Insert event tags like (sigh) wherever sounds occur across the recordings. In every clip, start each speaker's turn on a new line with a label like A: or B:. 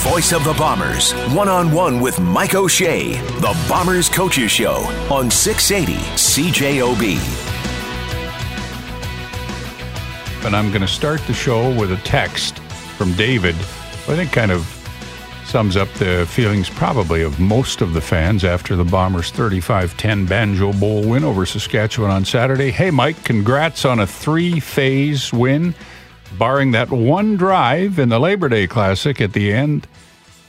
A: voice of the Bombers, one on one with Mike O'Shea, the Bombers Coaches Show on 680 CJOB.
B: And I'm going to start the show with a text from David. I think kind of sums up the feelings probably of most of the fans after the Bombers 35 10 Banjo Bowl win over Saskatchewan on Saturday. Hey, Mike, congrats on a three phase win, barring that one drive in the Labor Day Classic at the end.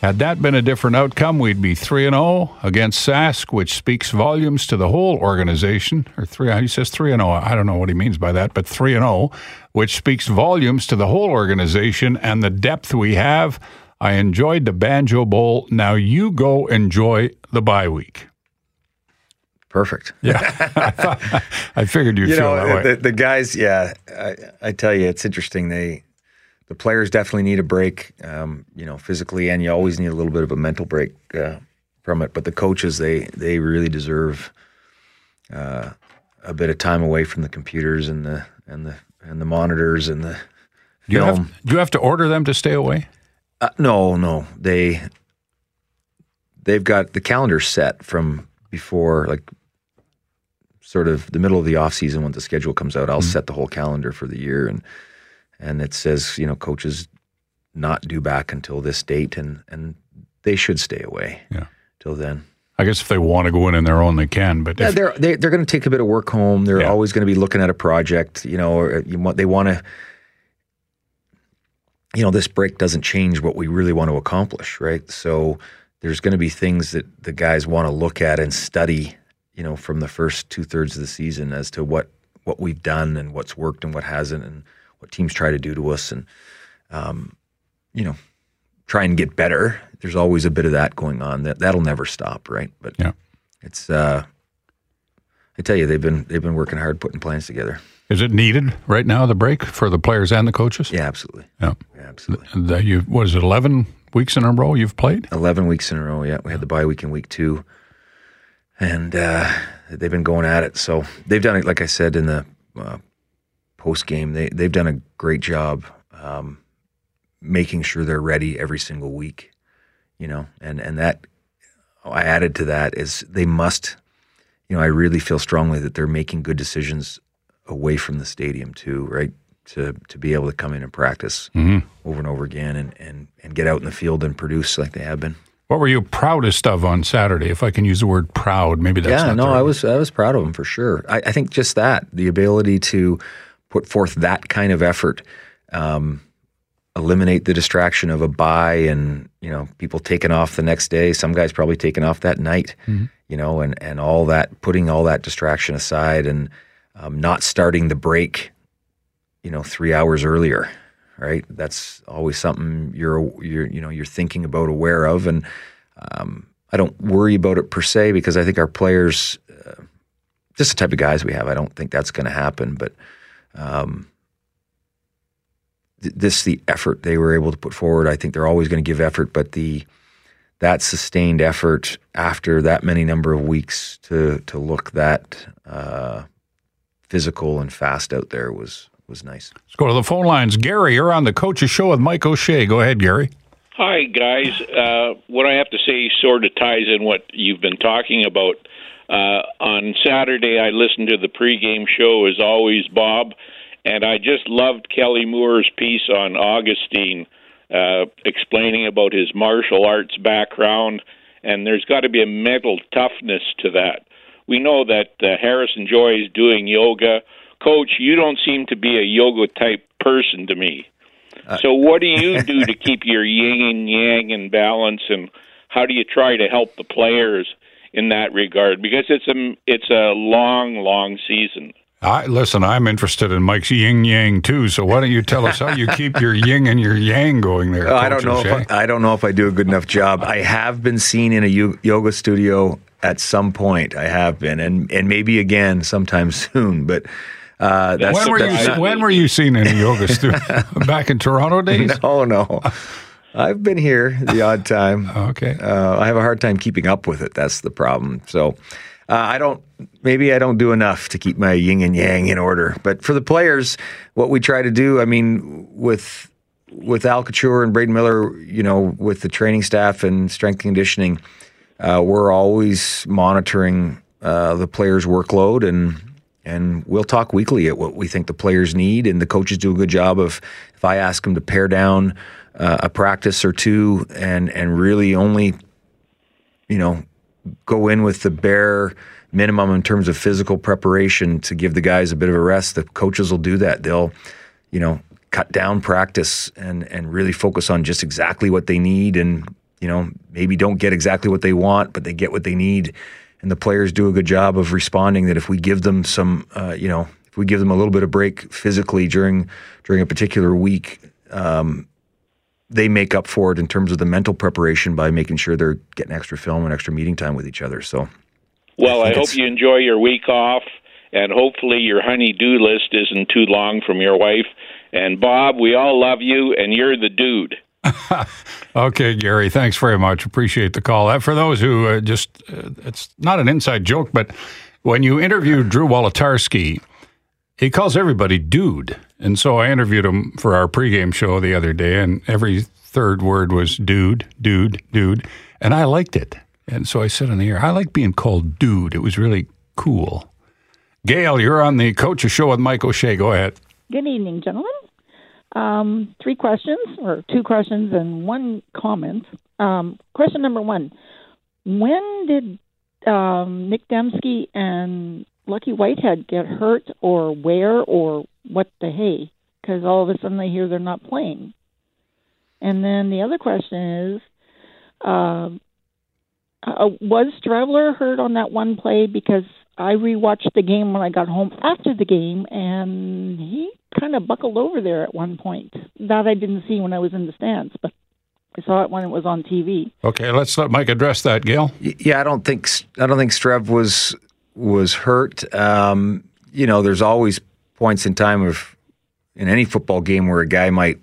B: Had that been a different outcome, we'd be 3 and 0 against Sask, which speaks volumes to the whole organization. Or 3 he says 3 and 0. I don't know what he means by that, but 3 and 0, which speaks volumes to the whole organization and the depth we have. I enjoyed the Banjo Bowl. Now you go enjoy the bye week.
C: Perfect. (laughs)
B: Yeah, I, thought, I figured you'd
C: you
B: feel
C: know,
B: that way.
C: The, the guys, yeah, I, I tell you, it's interesting. They, the players definitely need a break, um, you know, physically, and you always need a little bit of a mental break uh, from it. But the coaches, they, they really deserve uh, a bit of time away from the computers and the and the and the monitors and the
B: do you, have, do you have to order them to stay away?
C: Uh, no, no. They they've got the calendar set from before, like sort of the middle of the off season when the schedule comes out. I'll
B: Mm-hmm.
C: set the whole calendar for the year, and and it says you know coaches not due back until this date, and and they should stay away.
B: Yeah.
C: Till then.
B: I guess if they want to go in on their own, they can. But
C: Yeah,
B: if,
C: they're they, they're going to take a bit of work home. They're
B: Yeah.
C: always going to be looking at a project, you know. Or uh, you want they want to, you know, this break doesn't change what we really want to accomplish, right? So there's going to be things that the guys want to look at and study, you know, from the first two thirds of the season as to what what we've done and what's worked and what hasn't, and what teams try to do to us, and um, you know, try and get better. There's always a bit of that going on. That that'll never stop, right? But
B: Yeah.
C: it's uh, I tell you, they've been they've been working hard putting plans together.
B: is it needed right now, the break, for the players and the coaches?
C: Yeah, absolutely.
B: Yeah.
C: Yeah, absolutely.
B: That you, what is it, 11 weeks in a row you've played?
C: Eleven weeks in a row. Yeah, we had the bye week in week two, and uh, they've been going at it. So they've done it. Like I said in the uh, post game, they they've done a great job um, making sure they're ready every single week. You know, and and that I added to that is they must. You know, I really feel strongly that they're making good decisions away from the stadium too, right? To to be able to come in and practice over and over again, and and and get out in the field and produce like they have been.
B: What were you proudest of on Saturday? If I can use the word proud, maybe that's
C: yeah, no, I was I was proud of them for sure. I, I think just that the ability to put forth that kind of effort, um, eliminate the distraction of a buy and you know people taking off the next day. Some guys probably taking off that night, you know, and and all that putting all that distraction aside and um, not starting the break, you know, three hours earlier. Right, that's always something you're you're you know you're thinking about, aware of, and um, I don't worry about it per se because I think our players, uh, just the type of guys we have, I don't think that's going to happen. But um, th- this the effort they were able to put forward. I think they're always going to give effort, but the that sustained effort after that many number of weeks to to look that uh, physical and fast out there was was nice.
B: Let's go to the phone lines. Gary, you're on the Coach's Show with Mike O'Shea. Go ahead, Gary.
D: Hi, guys. Uh, what I have to say sort of ties in what you've been talking about. Uh, on Saturday, I listened to the pregame show, as always, Bob, and I just loved Kelly Moore's piece on Augustine, uh, explaining about his martial arts background, and there's got to be a mental toughness to that. We know that uh, Harrison Joy is doing yoga. Coach, you don't seem to be a yoga type person to me. So, what do you do to keep your yin and yang in balance, and how do you try to help the players in that regard? Because it's a it's a long, long season.
B: I, listen, I'm interested in Mike's yin yang too. So why don't you tell us how you (laughs) keep your yin and your yang going there?
C: Oh, I don't know.
B: O'Shea?
C: If I, I don't know if I do a good enough job. I have been seen in a yoga studio at some point. I have been, and and maybe again sometime (laughs) soon. But uh, that's
B: when were you
C: that's not-
B: when were you seen in a yoga (laughs) studio? Back in Toronto days?
C: No, no. I've been here the odd (laughs) time.
B: Okay.
C: Uh, I have a hard time keeping up with it. That's the problem. So uh, I don't. Maybe I don't do enough to keep my yin and yang in order. But for the players, what we try to do, I mean, with with Al Couture and Braden Miller, you know, with the training staff and strength conditioning, uh, we're always monitoring uh, the players' workload and and we'll talk weekly at what we think the players need, and the coaches do a good job of. If I ask them to pare down uh, a practice or two, and and really only, you know, go in with the bare minimum in terms of physical preparation to give the guys a bit of a rest, the coaches will do that. They'll, you know, cut down practice and and really focus on just exactly what they need, and you know, maybe don't get exactly what they want, but they get what they need and the players do a good job of responding. That if we give them some, uh, you know, if we give them a little bit of break physically during during a particular week, um, they make up for it in terms of the mental preparation by making sure they're getting extra film and extra meeting time with each other. So,
D: well, I, I hope you enjoy your week off, and hopefully your honey-do list isn't too long from your wife. And Bob, we all love you, and you're the dude. (laughs)
B: okay, Gary, thanks very much. Appreciate the call. Uh, for those who uh, just, uh, it's not an inside joke, but when you interviewed Drew Wolitarsky, he calls everybody dude. And so I interviewed him for our pregame show the other day, and every third word was dude, dude, dude. And I liked it. And so I said on the air, I like being called dude. It was really cool. Gail, you're on the Coach's Show with Mike O'Shea. Go ahead.
E: Good evening, gentlemen. Um, three questions, or two questions and one comment. Um, question number one When did um, Nick Demski and Lucky Whitehead get hurt, or where, or what the hey? Because all of a sudden they hear they're not playing. And then the other question is uh, uh, Was Streveler hurt on that one play? Because I rewatched the game when I got home after the game, and he kind of buckled over there at one point. That I didn't see when I was in the stands, but I saw it when it was on TV.
B: Okay, let's let Mike address that, Gail.
C: Yeah, I don't think I don't think Strev was was hurt. Um, you know, there's always points in time of in any football game where a guy might,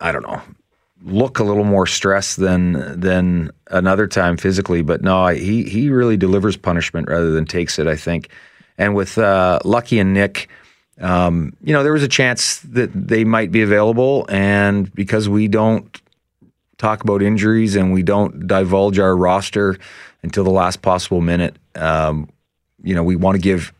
C: I don't know, look a little more stressed than than another time physically. But no, he he really delivers punishment rather than takes it. I think, and with uh, Lucky and Nick um, you know, there was a chance that they might be available, and because we don't talk about injuries and we don't divulge our roster until the last possible minute, um, you know, we want to give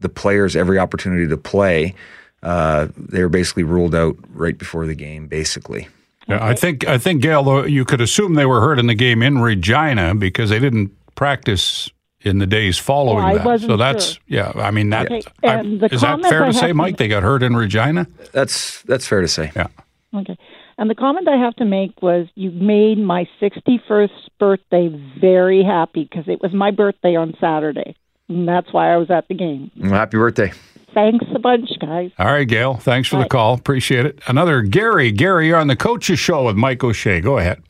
C: the players every opportunity to play. Uh, they were basically ruled out right before the game, basically.
B: Yeah, I think I think Gail, you could assume they were hurt in the game in Regina because they didn't practice in the days following
E: oh,
B: that.
E: so
B: that's
E: sure.
B: yeah. I mean that
E: okay.
B: I, is that fair to say, Mike? They got hurt in Regina.
C: That's that's fair to say.
B: Yeah.
E: Okay. And the comment I have to make was you made my 61st birthday very happy because it was my birthday on Saturday. And that's why I was at the game.
C: Well, happy birthday.
E: Thanks a bunch, guys.
B: All right, Gail. Thanks for the call. Appreciate it. Another Gary. Gary, you're on the Coach's Show with Mike O'Shea. Go ahead.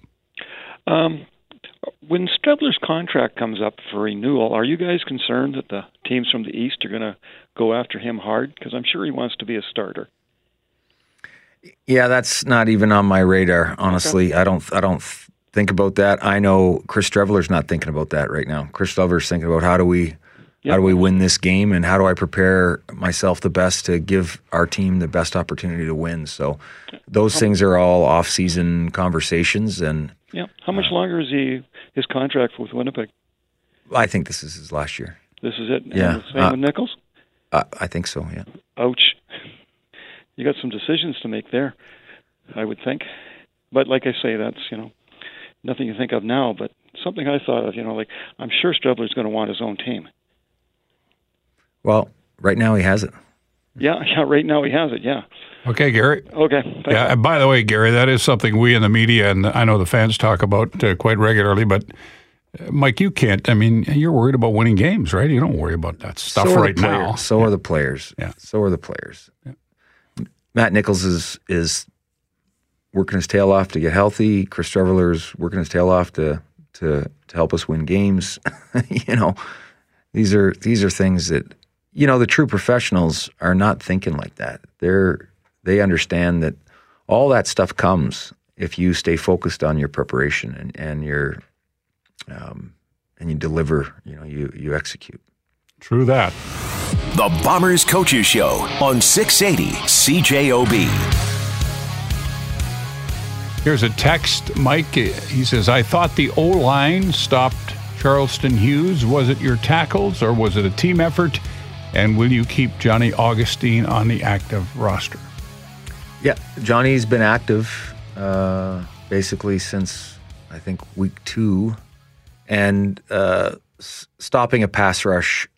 F: Um, when Streveler's contract comes up for renewal, are you guys concerned that the teams from the East are going to go after him hard? Because I'm sure he wants to be a starter.
C: Yeah, that's not even on my radar. Honestly, okay. I don't. I don't think about that. I know Chris Streveler's not thinking about that right now. Chris Streveler's thinking about how do we, yep. how do we win this game, and how do I prepare myself the best to give our team the best opportunity to win. So, those things are all off-season conversations, and
F: yeah. How much uh, longer is he his contract with Winnipeg?
C: I think this is his last year.
F: This is it.
C: Yeah.
F: And same uh, with Nichols.
C: Uh, I think so. Yeah.
F: Ouch. You got some decisions to make there. I would think, but like I say, that's you know nothing you think of now, but something I thought of. You know, like I'm sure Streveler's going to want his own team.
C: Well, right now he has it.
F: Yeah, (laughs) yeah. Right now he has it. Yeah.
B: Okay, Gary.
F: Okay.
B: Yeah. And by the way, Gary, that is something we in the media and I know the fans talk about uh, quite regularly. But uh, Mike, you can't. I mean, you're worried about winning games, right? You don't worry about that stuff
C: so
B: right now.
C: So yeah. are the players.
B: Yeah.
C: So are the players. Yeah. Matt Nichols is is working his tail off to get healthy. Chris Streveler's working his tail off to to to help us win games. (laughs) you know, these are these are things that you know the true professionals are not thinking like that. They're they understand that all that stuff comes if you stay focused on your preparation and, and your um, and you deliver. You know, you you execute.
B: True that.
A: The Bombers Coaches Show on 680 CJOB.
B: Here's a text, Mike. He says, I thought the O line stopped Charleston Hughes. Was it your tackles or was it a team effort? And will you keep Johnny Augustine on the active roster?
C: Yeah, Johnny's been active uh, basically since I think week two, and uh, s- stopping a pass rush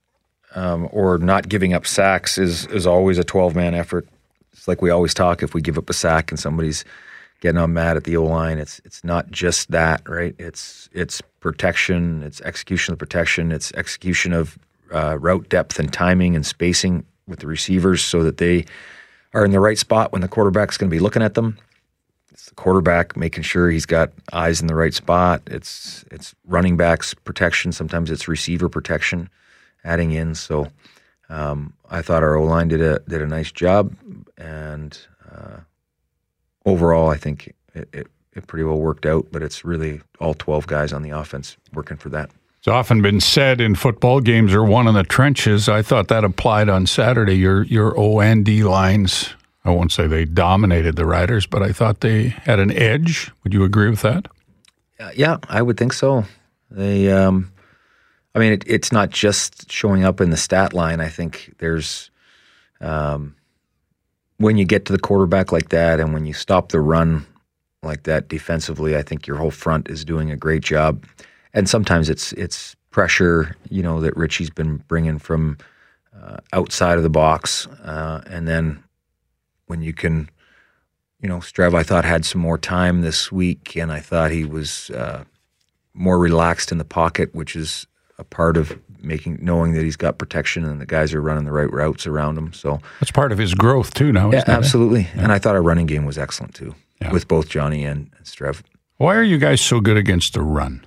C: um, or not giving up sacks is is always a twelve man effort. It's like we always talk. If we give up a sack and somebody's getting on mad at the O line, it's it's not just that, right? It's it's protection, it's execution of protection, it's execution of uh, route depth and timing and spacing with the receivers so that they are in the right spot when the quarterback's going to be looking at them. It's the quarterback making sure he's got eyes in the right spot. It's it's running backs protection. Sometimes it's receiver protection, adding in. So um, I thought our O line did a did a nice job, and uh, overall, I think it, it it pretty well worked out. But it's really all twelve guys on the offense working for that.
B: It's often been said in football games are won in the trenches. I thought that applied on Saturday. Your your O and D lines. I won't say they dominated the Riders, but I thought they had an edge. Would you agree with that?
C: Uh, yeah, I would think so. They, um, I mean, it, it's not just showing up in the stat line. I think there's, um, when you get to the quarterback like that, and when you stop the run like that defensively, I think your whole front is doing a great job. And sometimes it's it's pressure, you know, that Richie's been bringing from uh, outside of the box, uh, and then when you can you know, Strev, I thought had some more time this week, and I thought he was uh, more relaxed in the pocket, which is a part of making knowing that he's got protection and the guys are running the right routes around him. So
B: That's part of his growth too. Now,
C: yeah,
B: isn't it?
C: absolutely. And I thought our running game was excellent too,
B: Yeah.
C: with both Johnny and, and Strev.
B: Why are you guys so good against the run?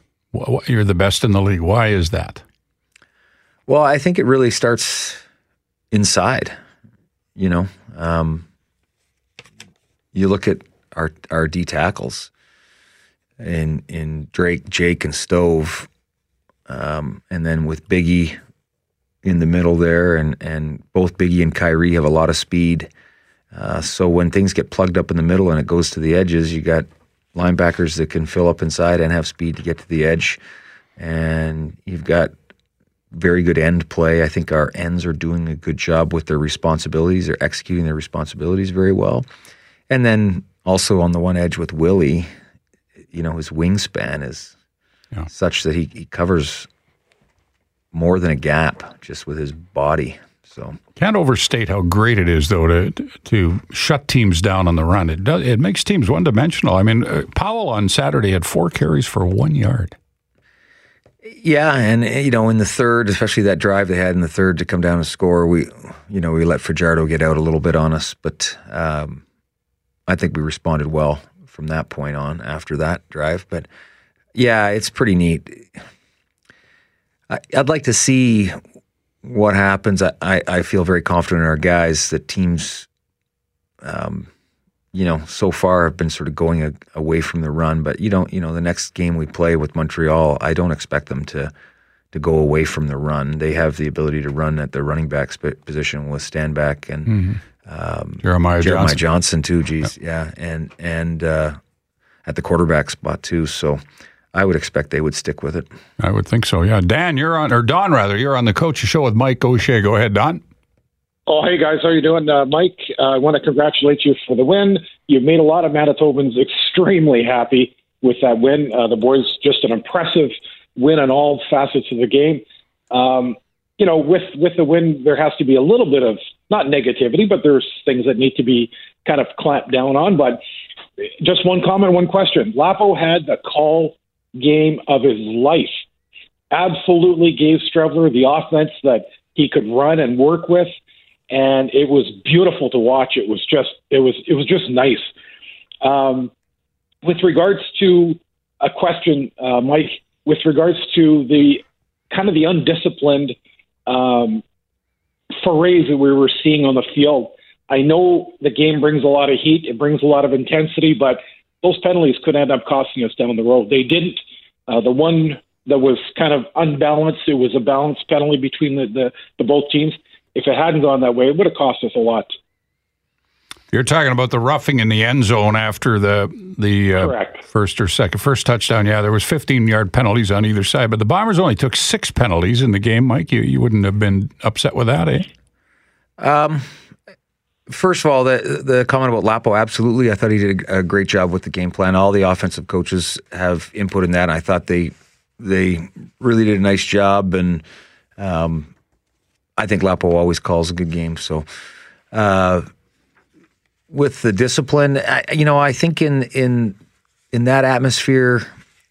B: You're the best in the league. Why is that?
C: Well, I think it really starts inside. You know, um, you look at our our D tackles in in Drake, Jake, and Stove, um, and then with Biggie in the middle there, and and both Biggie and Kyrie have a lot of speed. Uh, so when things get plugged up in the middle and it goes to the edges, you got linebackers that can fill up inside and have speed to get to the edge, and you've got very good end play. I think our ends are doing a good job with their responsibilities. They're executing their responsibilities very well. And then also on the one edge with Willie, you know, his wingspan is
B: Yeah.
C: such that he, he covers more than a gap just with his body. So
B: Can't overstate how great it is, though, to to shut teams down on the run. It does, it makes teams one dimensional. I mean, uh, Powell on Saturday had four carries for one yard.
C: Yeah, and eh, you know, in the third, especially that drive they had in the third to come down and score, we, you know, we let Fajardo get out a little bit on us, but um, I think we responded well from that point on after that drive. But yeah, it's pretty neat. I, I'd like to see what happens. I, I, I feel very confident in our guys that teams, um, you know, so far have been sort of going a, away from the run. But you don't, you know, the next game we play with Montreal, I don't expect them to to go away from the run. They have the ability to run at the running back position with Stanback and um,
B: Jeremiah,
C: Jeremiah
B: Johnson.
C: Johnson too. Geez, yeah, and and uh, at the quarterback spot too. So I would expect they would stick with it.
B: I would think so. Yeah, Dan, you're on, or Don rather, you're on the coach's show with Mike O'Shea. Go ahead, Don.
G: Oh, hey guys, how are you doing, uh, Mike? Uh, I want to congratulate you for the win. You've made a lot of Manitobans extremely happy with that win. Uh, the boys just an impressive win on all facets of the game. Um, you know, with with the win, there has to be a little bit of not negativity, but there's things that need to be kind of clamped down on. But just one comment, one question. Lapo had the call game of his life. Absolutely gave Streveler the offense that he could run and work with and it was beautiful to watch. It was just it was it was just nice. Um, with regards to a question, uh, Mike, with regards to the kind of the undisciplined um, forays that we were seeing on the field, I know the game brings a lot of heat, it brings a lot of intensity, but those penalties could end up costing us down the road. They didn't. Uh, the one that was kind of unbalanced, it was a balanced penalty between the, the, the both teams if it hadn't gone that way, it would have cost us a lot.
B: You're talking about the roughing in the end zone after the the uh, first or second first touchdown. Yeah, there was 15 yard penalties on either side, but the Bombers only took six penalties in the game. Mike, you, you wouldn't have been upset with that, eh?
C: First of all, the the comment about Lapo, absolutely. I thought he did a great job with the game plan. All the offensive coaches have input in that. I thought they they really did a nice job, and um, I think Lapo always calls a good game. So, uh, with the discipline, I, you know, I think in in in that atmosphere,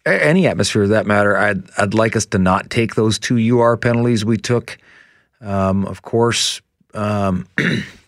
C: any atmosphere for that matter, I'd I'd like us to not take those two UR penalties we took. Um, of course. Um, (clears throat)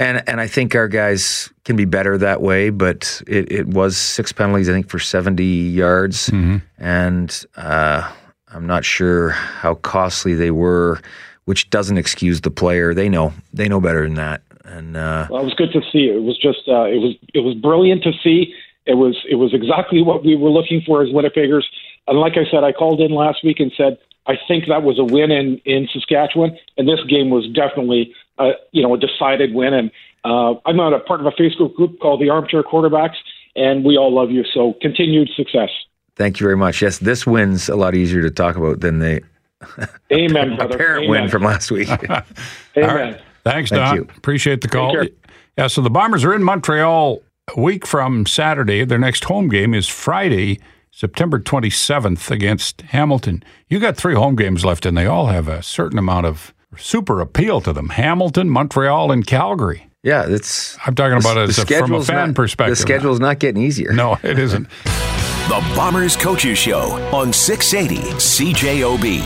C: And and I think our guys can be better that way, but it, it was six penalties, I think, for 70 yards. And uh, I'm not sure how costly they were, which doesn't excuse the player. They know. They know better than that. And uh,
G: Well, it was good to see. It was just uh, it was it was brilliant to see. It was it was exactly what we were looking for as Winnipeggers. And like I said, I called in last week and said I think that was a win in in Saskatchewan, and this game was definitely uh, you know a decided win. And uh, I'm not a part of a Facebook group called the Armchair Quarterbacks, and we all love you. So continued success.
C: thank you very much. Yes, this win's a lot easier to talk about than the (laughs)
G: Amen, brother.
C: apparent
G: Amen.
C: win from last week.
G: Amen. (laughs)
B: All right. Thanks,
C: Thank
B: Don.
C: you.
B: Appreciate the call. Yeah, so the Bombers are in Montreal a week from Saturday. Their next home game is Friday, September 27th against Hamilton. You got three home games left, and they all have a certain amount of super appeal to them Hamilton, Montreal, and Calgary.
C: yeah, it's.
B: I'm talking about it as a, from a fan
C: not-
B: perspective.
C: The schedule's not getting easier.
B: No, it isn't. (laughs)
A: The Bombers Coaches Show on 680 CJOB.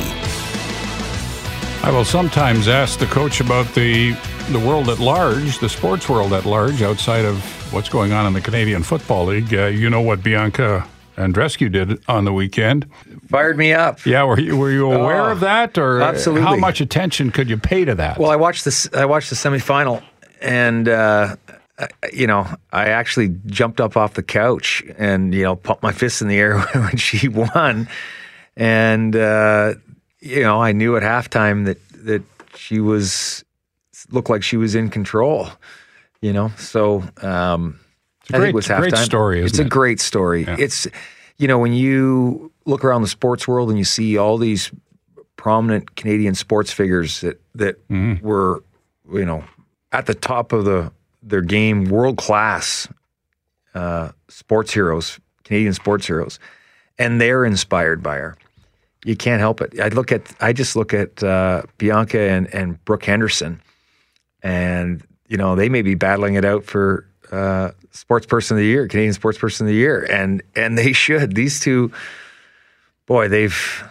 B: I will sometimes ask the coach about the the world at large, the sports world at large, outside of what's going on in the Canadian Football League. Uh, you know what Bianca Andreescu did it on the weekend.
C: Fired me up.
B: Yeah, were you, were you aware
C: Oh,
B: of that, or
C: absolutely.
B: how much attention could you pay to that?
C: Well, I watched this. I watched the semifinal, and uh, you know, I actually jumped up off the couch and you know pumped my fist in the air (laughs) when she won, and uh, you know, I knew at halftime that that she was looked like she was in control. You know, so um,
B: It's a
C: I
B: great-
C: think it was
B: great story,
C: It's
B: it?
C: a great story. It's you know when you look around the sports world and you see all these prominent Canadian sports figures that that
B: Mm-hmm.
C: were you know at the top of the their game, world class uh, sports heroes, Canadian sports heroes, and they're inspired by her. You can't help it. I look at I just look at uh, Bianca and and Brooke Henderson, and you know they may be battling it out for uh, sports person of the year, Canadian sports person of the year, and and they should. These two, boy, they've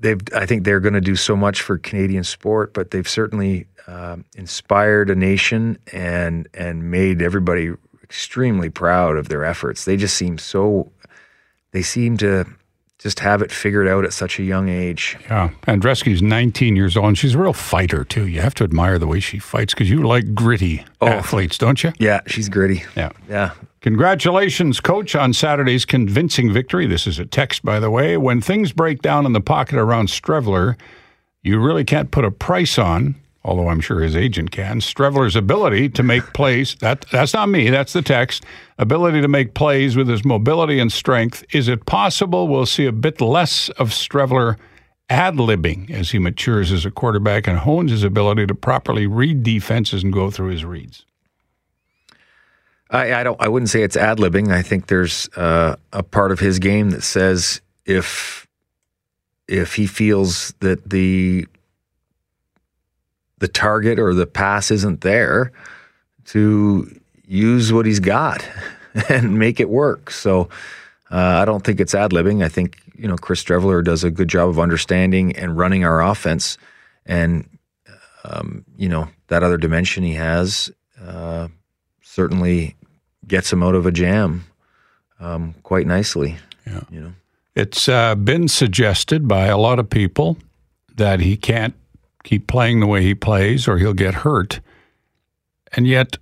C: they've I think they're going to do so much for Canadian sport, but they've certainly um, inspired a nation and and made everybody extremely proud of their efforts. They just seem so they seem to just have it figured out at such a young age.
B: yeah, Andreescu's 19 years old, and she's a real fighter too. You have to admire the way she fights because you like gritty
C: Oh.
B: athletes, don't you?
C: Yeah, she's gritty.
B: Yeah.
C: Yeah.
B: Congratulations, coach, on Saturday's convincing victory. This is a text, by the way. When things break down in the pocket around Streveler, you really can't put a price on, although I'm sure his agent can, Streveler's ability to make plays. That that's not me, that's the text. Ability to make plays with his mobility and strength. Is it possible we'll see a bit less of Streveler ad libbing as he matures as a quarterback and hones his ability to properly read defenses and go through his reads?
C: I, I don't. I wouldn't say it's ad libbing. I think there's uh, a part of his game that says if if he feels that the the target or the pass isn't there, to use what he's got (laughs) and make it work. So uh, I don't think it's ad libbing. I think you know Chris Streveler does a good job of understanding and running our offense, and um, you know that other dimension he has. Uh, certainly gets him out of a jam um, quite nicely.
B: Yeah.
C: You know.
B: It's uh, been suggested by a lot of people that he can't keep playing the way he plays or he'll get hurt. And yet,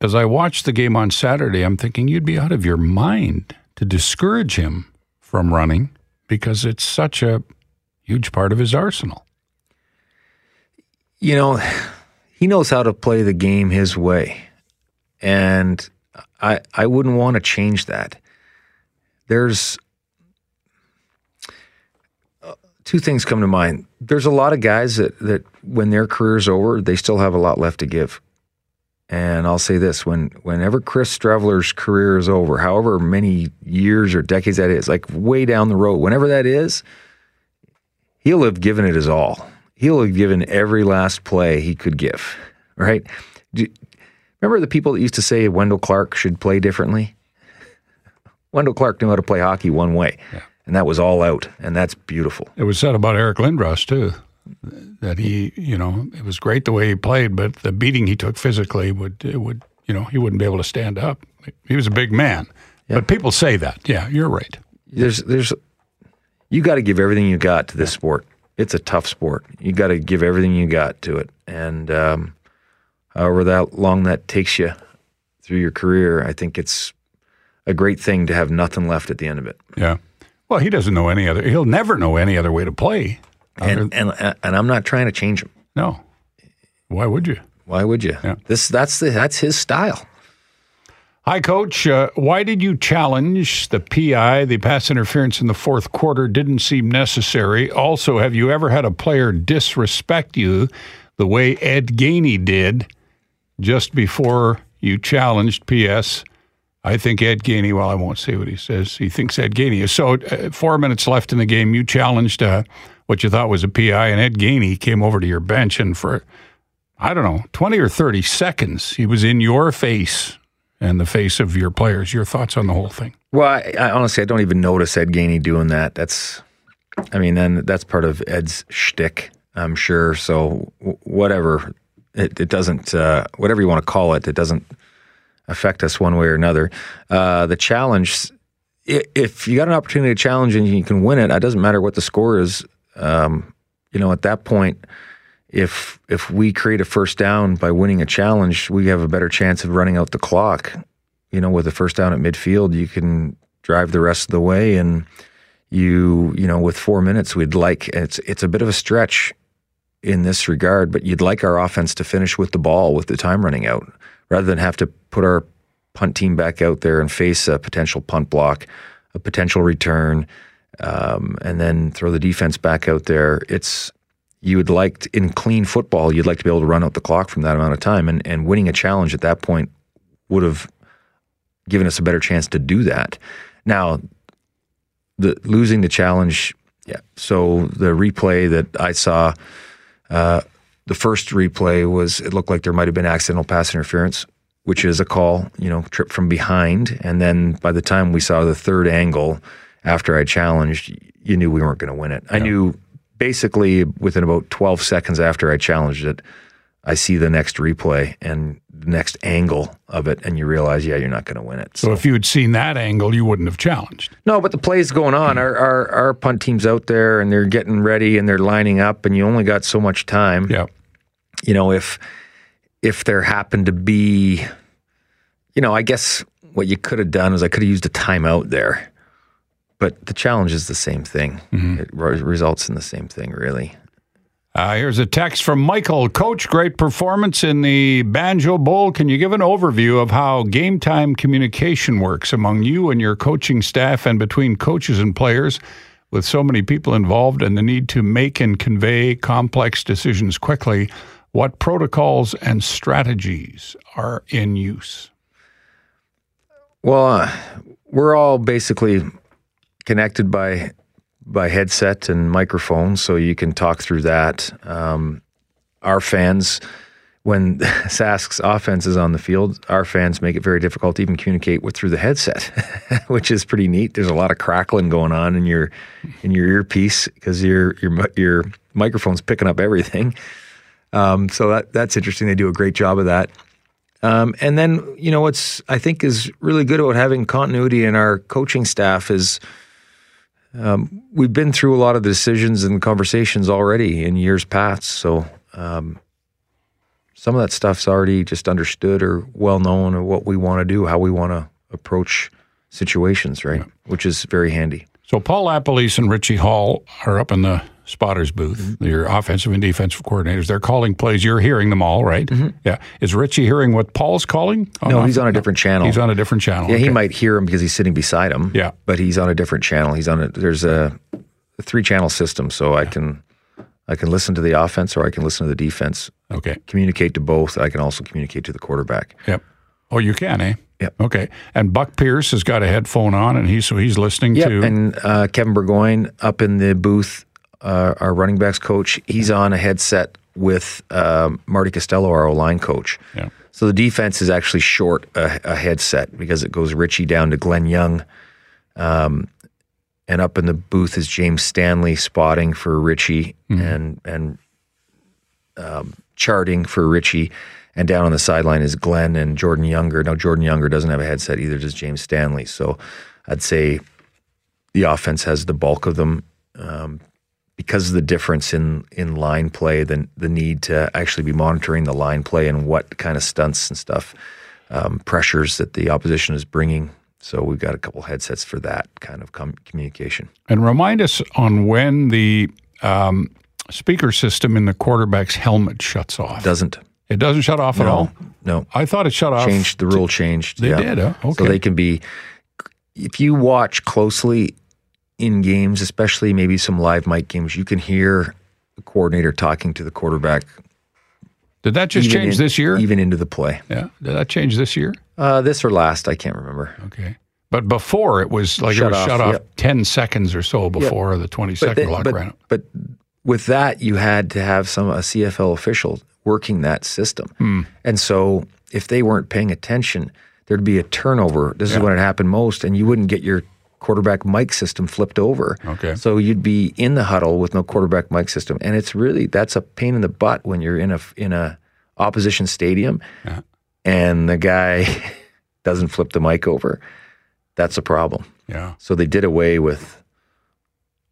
B: as I watched the game on Saturday, I'm thinking you'd be out of your mind to discourage him from running because it's such a huge part of his arsenal.
C: You know, he knows how to play the game his way. and I I wouldn't want to change that. There's uh, two things come to mind. There's a lot of guys that that when their career's over, they still have a lot left to give. And I'll say this: when whenever Chris Streveler's career is over, however many years or decades that is, like way down the road, whenever that is, he'll have given it his all. He'll have given every last play he could give. Right? Do, remember the people that used to say Wendel Clark should play differently? (laughs) Wendel Clark knew how to play hockey one way,
B: Yeah.
C: And that was all out, and that's beautiful.
B: It was said about Eric Lindros too, that he, you know, it was great the way he played, but the beating he took physically would, it would, you know, he wouldn't be able to stand up. He was a big man, but people say that. Yeah, you're right.
C: there's there's you got to give everything you got to this sport. It's a tough sport. You got to give everything you got to it, and um, however that long that takes you through your career, I think it's a great thing to have nothing left at the end of it.
B: Yeah. Well, he doesn't know any other. He'll never know any other way to play.
C: And and and I'm not trying to change him.
B: No. Why would you?
C: Why would you?
B: Yeah.
C: This that's the that's his style.
B: Hi, Coach. Uh, why did you challenge the PI? The pass interference in the fourth quarter didn't seem necessary. Also, have you ever had a player disrespect you the way Ed Gainey did just before you challenged? P.S. I think Ed Gainey, well, I won't say what he says. He thinks Ed Gainey is. So, uh, four minutes left in the game, you challenged uh, what you thought was a PI, and Ed Gainey came over to your bench, and for, I don't know, 20 or 30 seconds, he was in your face and the face of your players. Your thoughts on the whole thing?
C: Well, I, I honestly I don't even notice Ed Gainey doing that. That's, I mean, then that's part of Ed's shtick, I'm sure. So w- whatever, it, it doesn't, uh, whatever you want to call it, it doesn't affect us one way or another. Uh, the challenge, if you got an opportunity to challenge and you can win it, it doesn't matter what the score is. Um, you know, at that point, if if we create a first down by winning a challenge, we have a better chance of running out the clock. You know, with a first down at midfield, you can drive the rest of the way, and you you know with four minutes, we'd like it's it's a bit of a stretch in this regard, but you'd like our offense to finish with the ball with the time running out, rather than have to put our punt team back out there and face a potential punt block, a potential return, um, and then throw the defense back out there. It's you would like to, in clean football, you'd like to be able to run out the clock from that amount of time, and and winning a challenge at that point would have given us a better chance to do that. Now, the losing the challenge, yeah. So the replay that I saw, uh, the first replay was it looked like there might have been accidental pass interference, which is a call, you know, trip from behind, and then by the time we saw the third angle after I challenged, you knew we weren't going to win it. I knew basically within about 12 seconds after I challenged it, I see the next replay and the next angle of it, and you realize, yeah, you're not going to win it.
B: So if you had seen that angle, you wouldn't have challenged.
C: No, but the play's going on. Hmm. Our, our our punt team's out there and they're getting ready and they're lining up, and you only got so much time.
B: Yeah.
C: You know, if if there happened to be, you know, I guess what you could have done is I could have used a timeout there, but the challenge is the same thing. It re- results in the same thing, really.
B: Uh, here's a text from Michael. Coach, great performance in the Banjo Bowl. Can you give an overview of how game time communication works among you and your coaching staff and between coaches and players with so many people involved and the need to make and convey complex decisions quickly? What protocols and strategies are in use?
C: Well, uh, we're all basically connected by by headset and microphone, so you can talk through that. Um, our fans, when (laughs) Sask's offense is on the field, our fans make it very difficult to even communicate with through the headset, (laughs) which is pretty neat. There's a lot of crackling going on in your in your earpiece because your your your microphone's picking up everything. Um, so that that's interesting. They do a great job of that. Um, and then, you know, what's I think is really good about having continuity in our coaching staff is um, we've been through a lot of the decisions and conversations already in years past. So um, some of that stuff's already just understood or well known or what we want to do, how we want to approach situations, right? Which is very handy.
B: So Paul LaPolice and Richie Hall are up in the spotter's booth,
C: Mm-hmm.
B: your offensive and defensive coordinators. They're calling plays. You're hearing them all, right? Yeah. Is Richie hearing what Paul's calling?
C: Mm-hmm. No, he's on a different channel.
B: He's on a different channel.
C: Yeah, he might hear him because he's sitting beside him.
B: Yeah.
C: but he's on a different channel. He's on a there's a, a three channel system, so I can I can listen to the offense or I can listen to the defense.
B: Okay.
C: Communicate to both. I can also communicate to the quarterback.
B: Yep. Oh, you can, eh?
C: Yep.
B: Okay. And Buck Pierce has got a headphone on, and he's so he's listening
C: Yeah,
B: to.
C: and uh, Kevin Burgoyne up in the booth, uh, our running backs coach, he's on a headset with um, Marty Costello, our O line coach.
B: Yeah.
C: So the defense is actually short a, a headset because it goes Richie down to Glenn Young. Um, and up in the booth is James Stanley spotting for Richie and and um, charting for Richie. And down on the sideline is Glenn and Jordan Younger. Now Jordan Younger doesn't have a headset either, does James Stanley. So I'd say the offense has the bulk of them um, because of the difference in in line play, the the need to actually be monitoring the line play and what kind of stunts and stuff, um, pressures that the opposition is bringing. So we've got a couple headsets for that kind of com- communication.
B: And remind us on when the um, speaker system in the quarterback's helmet shuts off.
C: Doesn't
B: it doesn't shut off at all.
C: no
B: I thought it shut off.
C: changed the rule changed.
B: They
C: yeah.
B: did, huh?
C: So
B: Okay.
C: they can be if you watch closely in games, especially maybe some live mic games, you can hear the coordinator talking to the quarterback.
B: Did that just change
C: in-
B: this year?
C: Even into the play.
B: yeah. Did that change this year?
C: Uh, this or last, I can't remember.
B: Okay. But before it was like it was
C: off,
B: shut off
C: yep.
B: 10 seconds or so before the 20 second
C: then-
B: clock
C: but,
B: ran out.
C: but with that, you had to have some a CFL official working that system,
B: Hmm.
C: and so if they weren't paying attention, there'd be a turnover. This is when it happened most, and you wouldn't get your quarterback mic system flipped over.
B: Okay.
C: so you'd be in the huddle with no quarterback mic system, and it's really that's a pain in the butt when you're in a in a opposition stadium,
B: Yeah.
C: and the guy (laughs) doesn't flip the mic over. That's a problem.
B: Yeah.
C: So they did away with.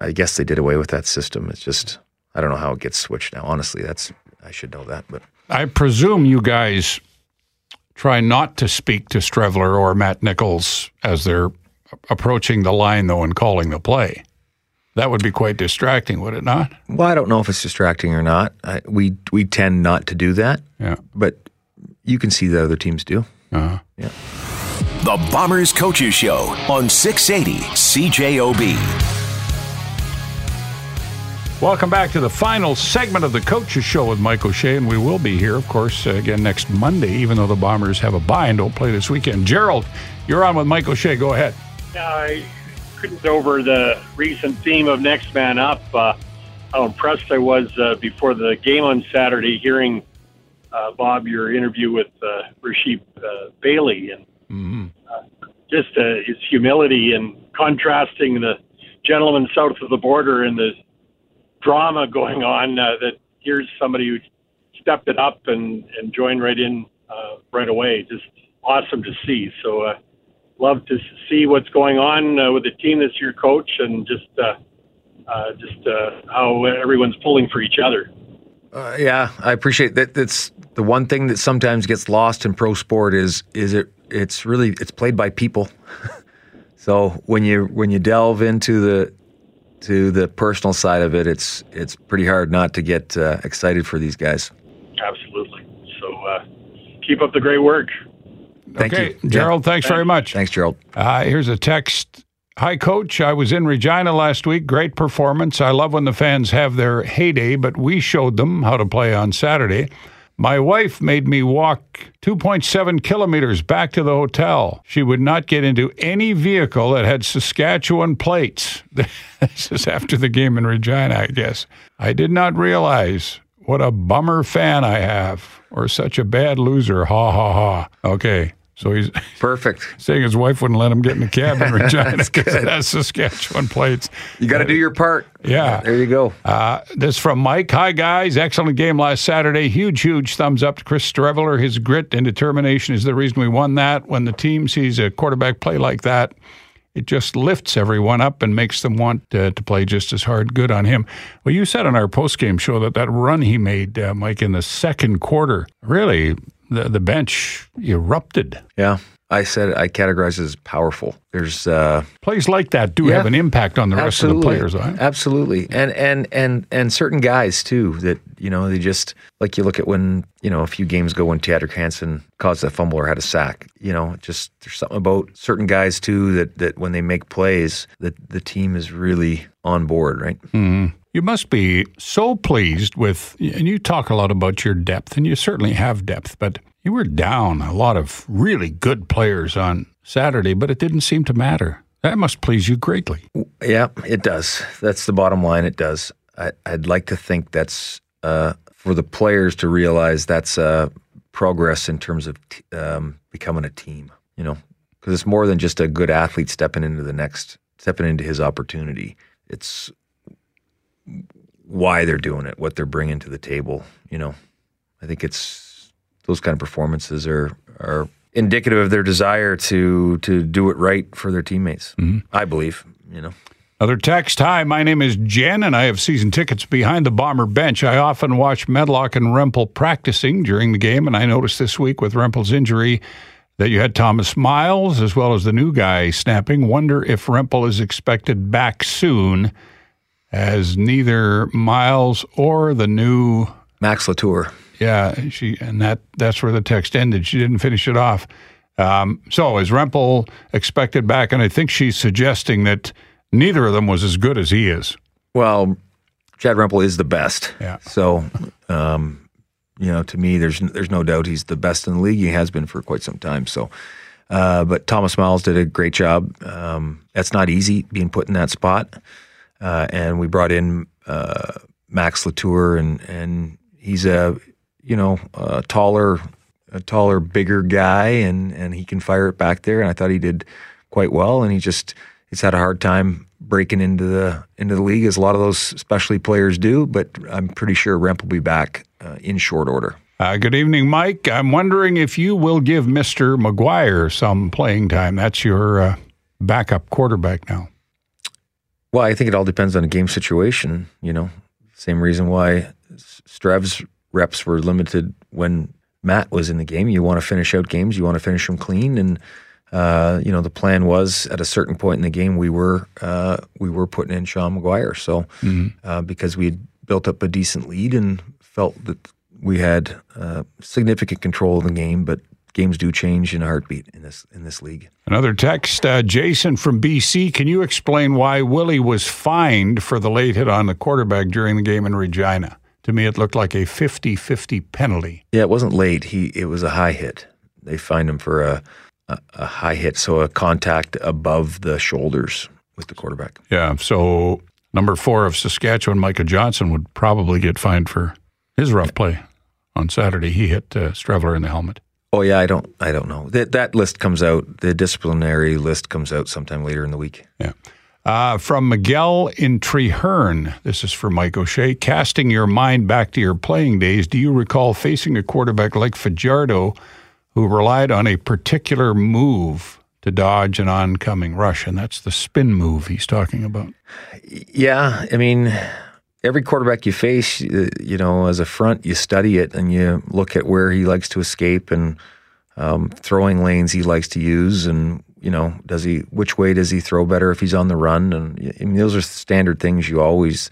C: I guess they did away with that system. It's just I don't know how it gets switched now. Honestly, that's I should know that, but
B: I presume you guys try not to speak to Streveler or Matt Nichols as they're approaching the line, though, and calling the play. That would be quite distracting, would it not?
C: well, I don't know if it's distracting or not. I, we we tend not to do that,
B: Yeah.
C: but you can see that other teams do.
B: Uh-huh. Yeah.
A: The Bombers Coaches Show on 680 CJOB.
B: Welcome back to the final segment of the Coaches Show with Mike O'Shea, and we will be here, of course, uh, again next Monday, even though the Bombers have a bye and don't play this weekend. Gerald, you're on with Mike O'Shea. Go ahead.
H: I couldn't over the recent theme of next man up. Uh, how impressed I was uh, before the game on Saturday, hearing uh, Bob your interview with uh, Rasheed uh, Bailey, and uh, just uh, his humility and contrasting the gentleman south of the border and the drama going on. Uh, that here's somebody who stepped it up and and joined right in uh, right away. Just awesome to see. So. Uh, love to see what's going on uh, with the team this year, coach, and just uh, uh, just uh, how everyone's pulling for each other.
C: Uh, yeah, I appreciate that. That's the one thing that sometimes gets lost in pro sport is is it it's really it's played by people. (laughs) so when you when you delve into the to the personal side of it, it's it's pretty hard not to get uh, excited for these guys.
H: Absolutely. So uh, keep up the great work.
C: Thank
B: okay,
C: you,
B: Gerald, thanks very much.
C: Thanks, Gerald.
B: Uh, here's a text. Hi, Coach. I was in Regina last week. Great performance. I love when the fans have their heyday, but we showed them how to play on Saturday. My wife made me walk 2.7 kilometers back to the hotel. She would not get into any vehicle that had Saskatchewan plates. (laughs) this is after the game in Regina, I guess. I did not realize what a bummer fan I have, or such a bad loser. Ha ha ha. Okay. So he's
C: Perfect. (laughs)
B: saying his wife wouldn't let him get in the cab in (laughs) Regina because it has Saskatchewan plates.
C: You got to do your part.
B: Yeah.
C: There you go.
B: Uh, this from Mike. Hi, guys. Excellent game last Saturday. Huge, huge thumbs up to Chris Streveler. His grit and determination is the reason we won that. When the team sees a quarterback play like that, it just lifts everyone up and makes them want uh, to play just as hard. Good on him. Well, you said on our postgame show that that run he made, uh, Mike, in the second quarter, really, the, the bench erupted.
C: Yeah. I said I categorize it as powerful. There's uh,
B: Plays like that do
C: Yeah.
B: have an impact on the rest of the players. Right?
C: absolutely, and and and and certain guys too that you know they just like you look at when you know a few games ago when Teodric Hansen caused a fumble or had a sack. You know, just there's something about certain guys too that that when they make plays, that the team is really on board, right?
B: You must be so pleased with, and you talk a lot about your depth, and you certainly have depth, but you were down a lot of really good players on Saturday, but it didn't seem to matter. That must please you greatly.
C: Yeah, it does. That's the bottom line. It does. I, I'd like to think that's uh, for the players to realize that's uh, progress in terms of t- um, becoming a team. You know, because it's more than just a good athlete stepping into the next, stepping into his opportunity. It's why they're doing it, what they're bringing to the table. You know, I think it's those kind of performances are are indicative of their desire to to do it right for their teammates. Mm-hmm. I believe. You know.
B: Other text Hi, my name is Jen, and I have season tickets behind the Bomber bench. I often watch Medlock and Rempel practicing during the game, and I noticed this week with Rempel's injury that you had Thomas Miles as well as the new guy snapping. Wonder if Rempel is expected back soon, as neither Miles or the new
C: Max Latour.
B: yeah, she and that that's where the text ended. She didn't finish it off. Um, so is Rempel expected back? And I think she's suggesting that neither of them was as good as he is.
C: Well, Chad Rempel is the best.
B: Yeah.
C: So, um, you know, to me, there's there's no doubt he's the best in the league. He has been for quite some time. So, uh, but Thomas Miles did a great job. Um, that's not easy being put in that spot. Uh, and we brought in uh, Max Latour, and and he's a you know a taller, a taller, bigger guy, and and he can fire it back there. And I thought he did quite well. And he just he's had a hard time breaking into the into the league, as a lot of those specialty players do. But I'm pretty sure Remp will be back uh, in short order.
B: Uh, good evening, Mike. I'm wondering if you will give Mister McGuire some playing time. That's your uh, backup quarterback now.
C: Well, I think it all depends on the game situation. You know, same reason why Strev's reps were limited when Matt was in the game. You want to finish out games. You want to finish them clean, and uh, you know the plan was at a certain point in the game we were uh, we were putting in Sean McGuire. So uh, because we had built up a decent lead and felt that we had uh, significant control of the game, but games do change in a heartbeat in this in this league.
B: Another text, uh, Jason from BC. Can you explain why Willie was fined for the late hit on the quarterback during the game in Regina? To me, it looked like a 50 50 penalty.
C: Yeah, it wasn't late. He it was a high hit. They fined him for a, a a high hit, so a contact above the shoulders with the quarterback.
B: Yeah. So, number four of Saskatchewan, Micah Johnson, would probably get fined for his rough play on Saturday. He hit uh, Streveler in the helmet.
C: Oh yeah, I don't I don't know. That that list comes out. The disciplinary list comes out sometime later in the week.
B: Yeah. Uh, from Miguel in Treherne, this is for Mike O'Shea. Casting your mind back to your playing days, do you recall facing a quarterback like Fajardo who relied on a particular move to dodge an oncoming rush? And that's the spin move he's talking about.
C: Yeah, I mean, every quarterback you face, uh, you know, as a front, you study it and you look at where he likes to escape and um, throwing lanes he likes to use, and you know, does he which way does he throw better if he's on the run? And I mean, those are standard things you always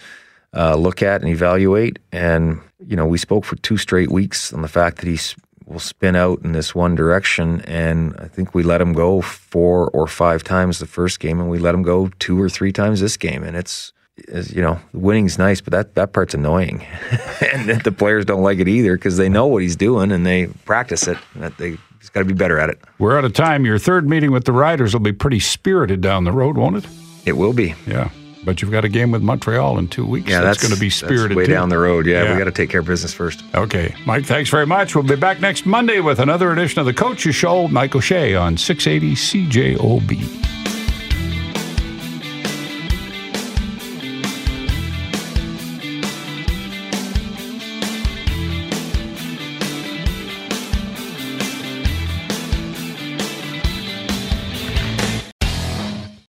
C: uh, look at and evaluate. And you know, we spoke for two straight weeks on the fact that he will spin out in this one direction, and I think we let him go four or five times the first game, and we let him go two or three times this game, and it's is, you know, winning's nice, but that, that part's annoying. (laughs) and the players don't like it either because they know what he's doing and they practice it. That they he's got to be better at it.
B: We're out of time. Your third meeting with the Riders will be pretty spirited down the road, won't it?
C: It will be.
B: Yeah. But you've got a game with Montreal in two weeks.
C: Yeah,
B: that's,
C: that's,
B: going to be spirited
C: way
B: too.
C: down the road. Yeah,
B: Yeah.
C: we got to take care of business first.
B: Okay. Mike, thanks very much. We'll be back next Monday with another edition of the Coaches Show. Mike O'Shea on 680 CJOB.